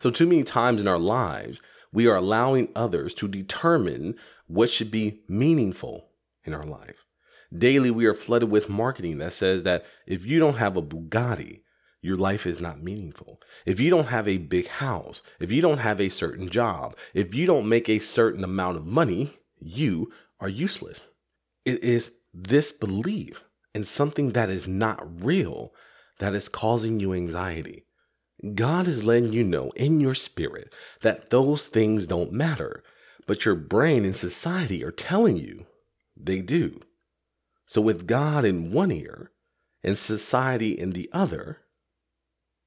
So, too many times in our lives, we are allowing others to determine what should be meaningful in our life. Daily, we are flooded with marketing that says that if you don't have a Bugatti, your life is not meaningful. If you don't have a big house, if you don't have a certain job, if you don't make a certain amount of money, you are useless. It is this belief in something that is not real that is causing you anxiety. God is letting you know in your spirit that those things don't matter, but your brain and society are telling you they do. So, with God in one ear and society in the other,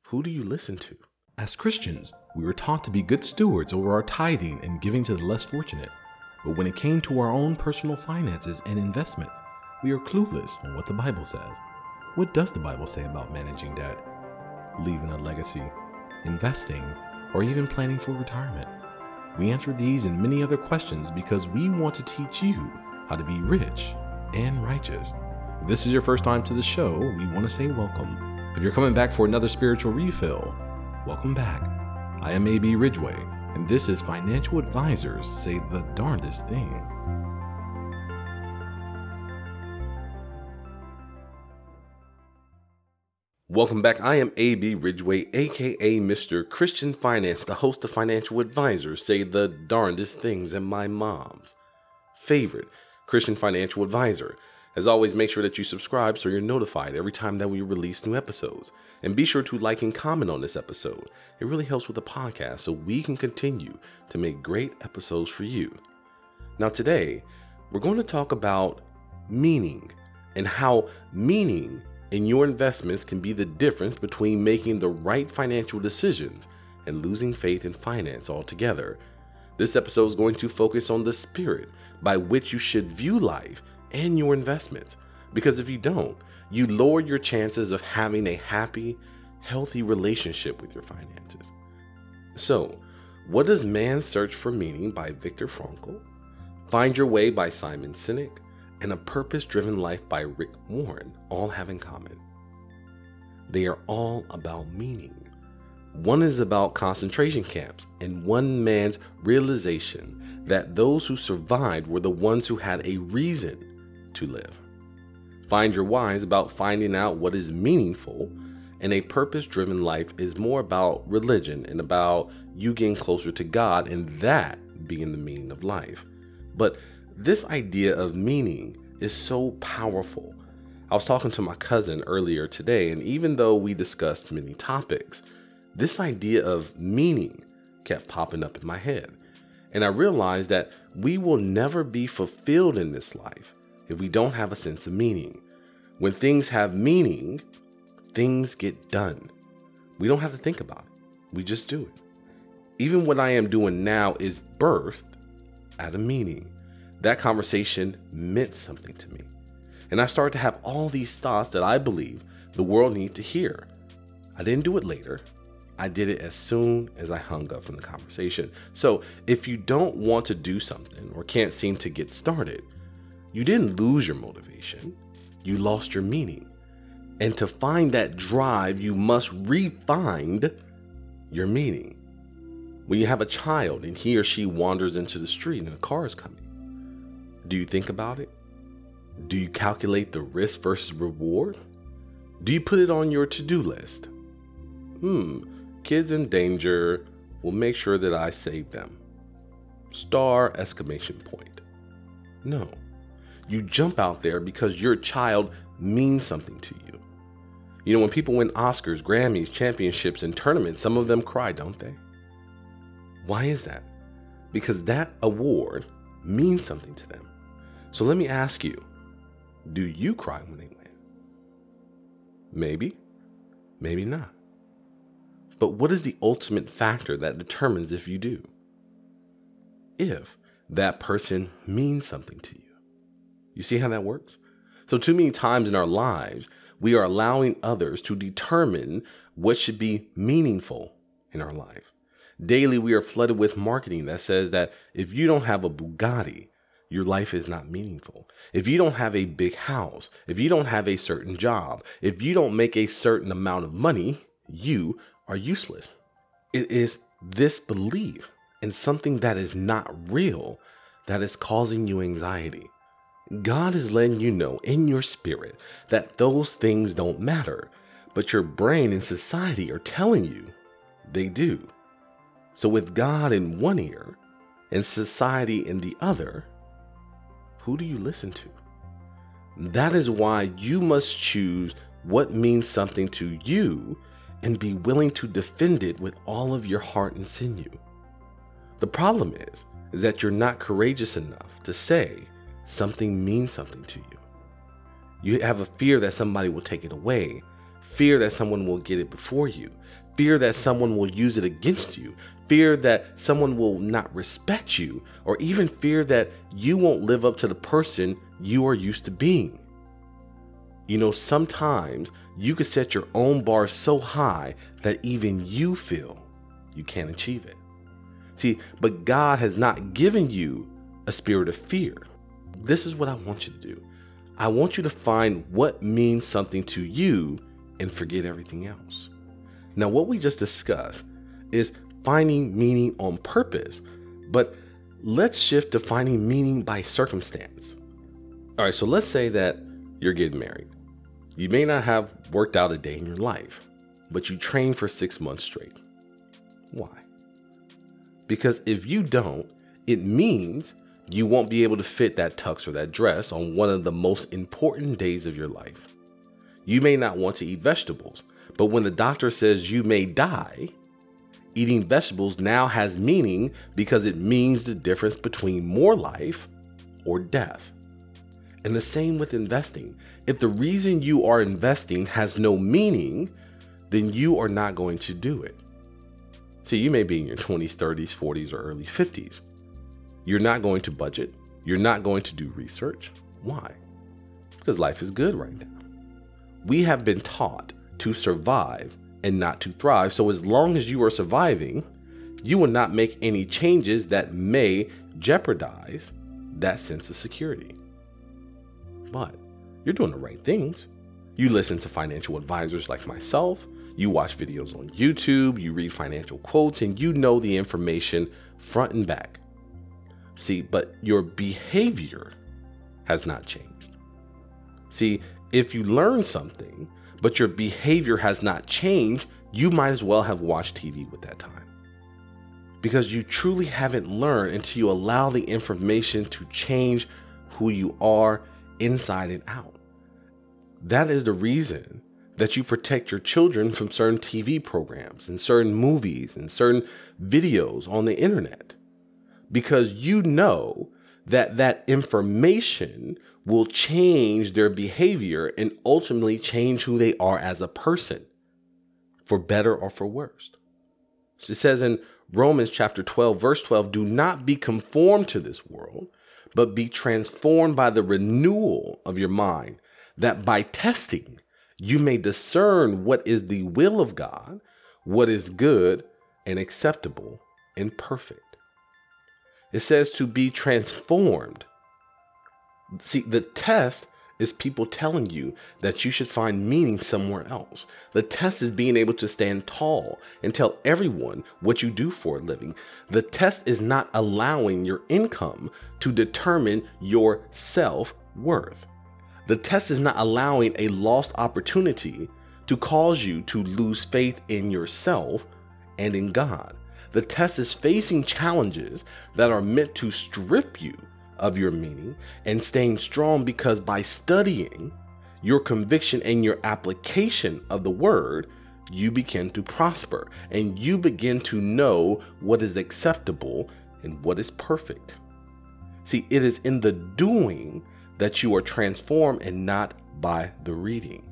who do you listen to? As Christians, we were taught to be good stewards over our tithing and giving to the less fortunate. But when it came to our own personal finances and investments, we are clueless on what the Bible says. What does the Bible say about managing debt, leaving a legacy, investing, or even planning for retirement? We answer these and many other questions because we want to teach you how to be rich and righteous. If this is your first time to the show, we want to say welcome. If you're coming back for another spiritual refill, welcome back. I am AB Ridgeway, and this is Financial Advisors Say the Darndest Things. Welcome back. I am AB Ridgeway, aka Mr. Christian Finance, the host of Financial Advisors Say the Darndest Things, and my mom's favorite Christian financial advisor. As always, make sure that you subscribe so you're notified every time that we release new episodes. And be sure to like and comment on this episode. It really helps with the podcast so we can continue to make great episodes for you. Now, today, we're going to talk about meaning and how meaning in your investments can be the difference between making the right financial decisions and losing faith in finance altogether. This episode is going to focus on the spirit by which you should view life and your investments. Because if you don't, you lower your chances of having a happy, healthy relationship with your finances. So, what does Man's Search for Meaning by Viktor Frankl, Find Your Why by Simon Sinek, and A Purpose Driven Life by Rick Warren all have in common? They are all about meaning. One is about concentration camps and one man's realization that those who survived were the ones who had a reason to live. Find Your Why is about finding out what is meaningful, and a purpose driven life is more about religion and about you getting closer to God and that being the meaning of life. But this idea of meaning is so powerful. I was talking to my cousin earlier today, and even though we discussed many topics, this idea of meaning kept popping up in my head. And I realized that we will never be fulfilled in this life if we don't have a sense of meaning. When things have meaning, things get done. We don't have to think about it, we just do it. Even what I am doing now is birthed out of meaning. That conversation meant something to me. And I started to have all these thoughts that I believe the world needs to hear. I didn't do it later. I did it as soon as I hung up from the conversation. So, if you don't want to do something or can't seem to get started, you didn't lose your motivation, you lost your meaning. And to find that drive, you must re-find your meaning. When you have a child and he or she wanders into the street and a car is coming, do you think about it? Do you calculate the risk versus reward? Do you put it on your to do list? Hmm, kids in danger will make sure that I save them. Star exclamation point. No. You jump out there because your child means something to you. You know, when people win Oscars, Grammys, championships, and tournaments, some of them cry, don't they? Why is that? Because that award means something to them. So let me ask you do you cry when they win? Maybe, maybe not. But what is the ultimate factor that determines if you do? If that person means something to you. You see how that works? So, too many times in our lives, we are allowing others to determine what should be meaningful in our life. Daily, we are flooded with marketing that says that if you don't have a Bugatti, your life is not meaningful. If you don't have a big house, if you don't have a certain job, if you don't make a certain amount of money, you are useless. It is this belief in something that is not real that is causing you anxiety. God is letting you know in your spirit that those things don't matter, but your brain and society are telling you they do. So, with God in one ear and society in the other, who do you listen to? That is why you must choose what means something to you and be willing to defend it with all of your heart and sinew. The problem is, is that you're not courageous enough to say something means something to you. You have a fear that somebody will take it away, fear that someone will get it before you, fear that someone will use it against you, fear that someone will not respect you, or even fear that you won't live up to the person you are used to being. You know, sometimes you can set your own bar so high that even you feel you can't achieve it. See, but God has not given you a spirit of fear. This is what I want you to do. I want you to find what means something to you and forget everything else. Now, what we just discussed is finding meaning on purpose, but let's shift to finding meaning by circumstance. All right, so let's say that you're getting married. You may not have worked out a day in your life, but you train for six months straight. Why? Because if you don't, it means you won't be able to fit that tux or that dress on one of the most important days of your life. You may not want to eat vegetables, but when the doctor says you may die, eating vegetables now has meaning because it means the difference between more life or death. And the same with investing. If the reason you are investing has no meaning, then you are not going to do it. See, you may be in your 20s, 30s, 40s, or early 50s. You're not going to budget. You're not going to do research. Why? Because life is good right now. We have been taught to survive and not to thrive. So, as long as you are surviving, you will not make any changes that may jeopardize that sense of security. But you're doing the right things. You listen to financial advisors like myself. You watch videos on YouTube, you read financial quotes, and you know the information front and back. See, but your behavior has not changed. See, if you learn something, but your behavior has not changed, you might as well have watched TV with that time. Because you truly haven't learned until you allow the information to change who you are inside and out. That is the reason that you protect your children from certain TV programs and certain movies and certain videos on the internet because you know that that information will change their behavior and ultimately change who they are as a person for better or for worse. it says in Romans chapter 12 verse 12 do not be conformed to this world but be transformed by the renewal of your mind that by testing you may discern what is the will of God, what is good and acceptable and perfect. It says to be transformed. See, the test is people telling you that you should find meaning somewhere else. The test is being able to stand tall and tell everyone what you do for a living. The test is not allowing your income to determine your self worth. The test is not allowing a lost opportunity to cause you to lose faith in yourself and in God. The test is facing challenges that are meant to strip you of your meaning and staying strong because by studying your conviction and your application of the word, you begin to prosper and you begin to know what is acceptable and what is perfect. See, it is in the doing that you are transformed and not by the reading.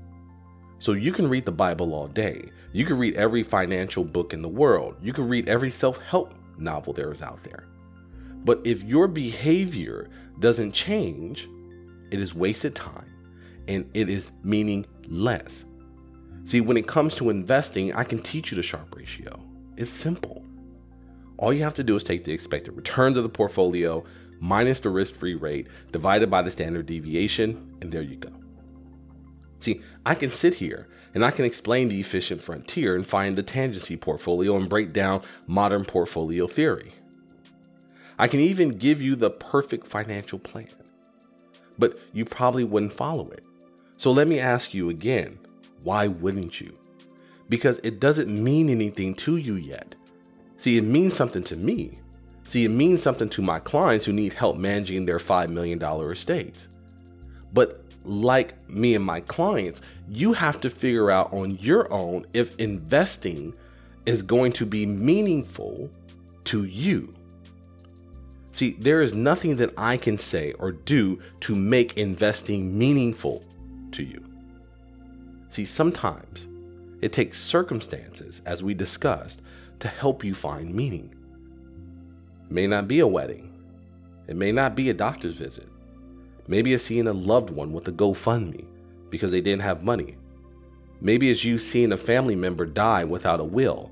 So you can read the Bible all day. You can read every financial book in the world. You can read every self help novel there is out there. But if your behavior doesn't change, it is wasted time and it is meaningless. See, when it comes to investing, I can teach you the Sharpe ratio. It's simple. All you have to do is take the expected returns of the portfolio, minus the risk free rate divided by the standard deviation, and there you go. See, I can sit here and I can explain the efficient frontier and find the tangency portfolio and break down modern portfolio theory. I can even give you the perfect financial plan, but you probably wouldn't follow it. So let me ask you again why wouldn't you? Because it doesn't mean anything to you yet. See, it means something to me. See, it means something to my clients who need help managing their $5 million estates. But like me and my clients, you have to figure out on your own if investing is going to be meaningful to you. See, there is nothing that I can say or do to make investing meaningful to you. See, sometimes it takes circumstances, as we discussed, to help you find meaning. It may not be a wedding, it may not be a doctor's visit. Maybe it's seeing a loved one with a GoFundMe because they didn't have money. Maybe it's you seeing a family member die without a will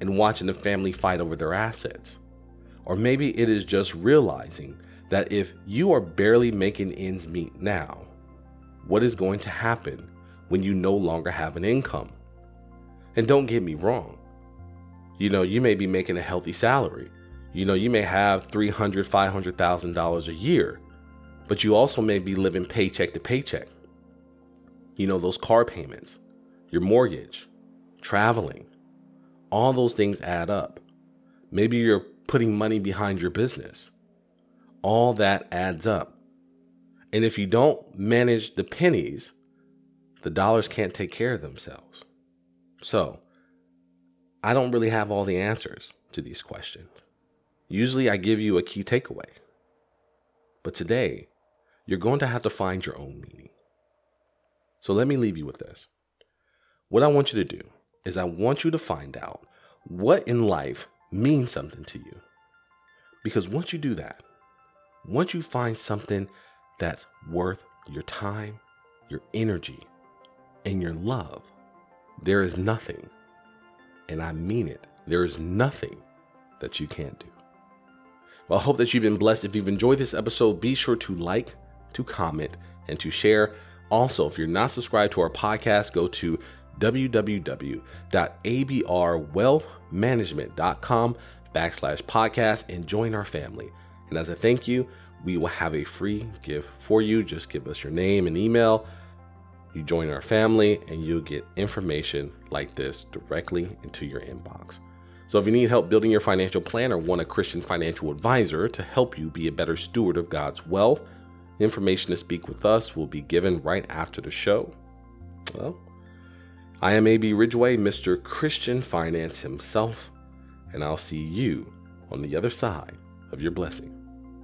and watching the family fight over their assets. Or maybe it is just realizing that if you are barely making ends meet now, what is going to happen when you no longer have an income? And don't get me wrong, you know, you may be making a healthy salary. You know, you may have $300,000, $500,000 a year, but you also may be living paycheck to paycheck. You know, those car payments, your mortgage, traveling, all those things add up. Maybe you're putting money behind your business. All that adds up. And if you don't manage the pennies, the dollars can't take care of themselves. So, I don't really have all the answers to these questions. Usually, I give you a key takeaway. But today, you're going to have to find your own meaning. So, let me leave you with this. What I want you to do is, I want you to find out what in life means something to you. Because once you do that, once you find something that's worth your time, your energy, and your love, there is nothing, and I mean it, there is nothing that you can't do. Well, I hope that you've been blessed. If you've enjoyed this episode, be sure to like, to comment, and to share. Also, if you're not subscribed to our podcast, go to www.abrwealthmanagement.com backslash podcast and join our family. And as a thank you, we will have a free gift for you. Just give us your name and email. You join our family and you'll get information like this directly into your inbox. So, if you need help building your financial plan or want a Christian financial advisor to help you be a better steward of God's wealth, information to speak with us will be given right after the show. Well, I am AB Ridgeway, Mr. Christian Finance himself, and I'll see you on the other side of your blessing.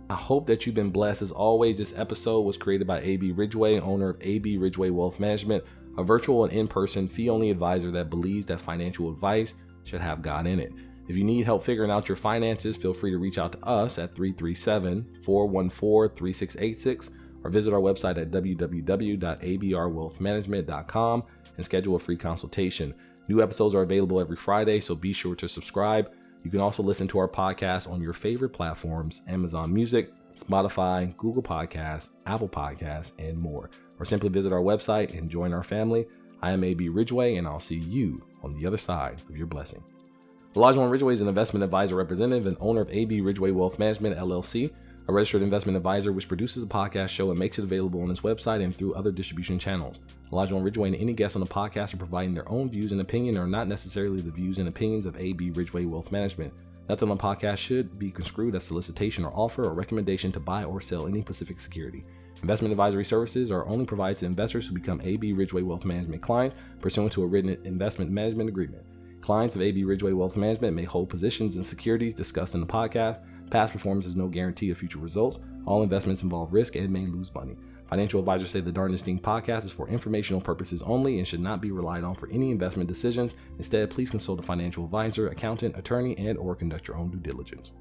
I hope that you've been blessed. As always, this episode was created by AB Ridgeway, owner of AB Ridgeway Wealth Management, a virtual and in person fee only advisor that believes that financial advice should have God in it. If you need help figuring out your finances, feel free to reach out to us at 337 414 3686 or visit our website at www.abrwealthmanagement.com and schedule a free consultation. New episodes are available every Friday, so be sure to subscribe. You can also listen to our podcast on your favorite platforms Amazon Music, Spotify, Google Podcasts, Apple Podcasts, and more. Or simply visit our website and join our family. I am AB Ridgeway, and I'll see you on the other side of your blessing. Elijah Ridgeway is an investment advisor representative and owner of AB Ridgeway Wealth Management, LLC a registered investment advisor which produces a podcast show and makes it available on its website and through other distribution channels. Elijah Ridgeway and any guests on the podcast are providing their own views and opinion are not necessarily the views and opinions of AB Ridgeway Wealth Management. Nothing on the podcast should be construed as solicitation or offer or recommendation to buy or sell any specific security. Investment advisory services are only provided to investors who become AB Ridgeway Wealth Management client pursuant to a written investment management agreement. Clients of AB Ridgeway Wealth Management may hold positions in securities discussed in the podcast Past performance is no guarantee of future results. All investments involve risk and may lose money. Financial advisors say the Darnest Thing podcast is for informational purposes only and should not be relied on for any investment decisions. Instead, please consult a financial advisor, accountant, attorney, and or conduct your own due diligence.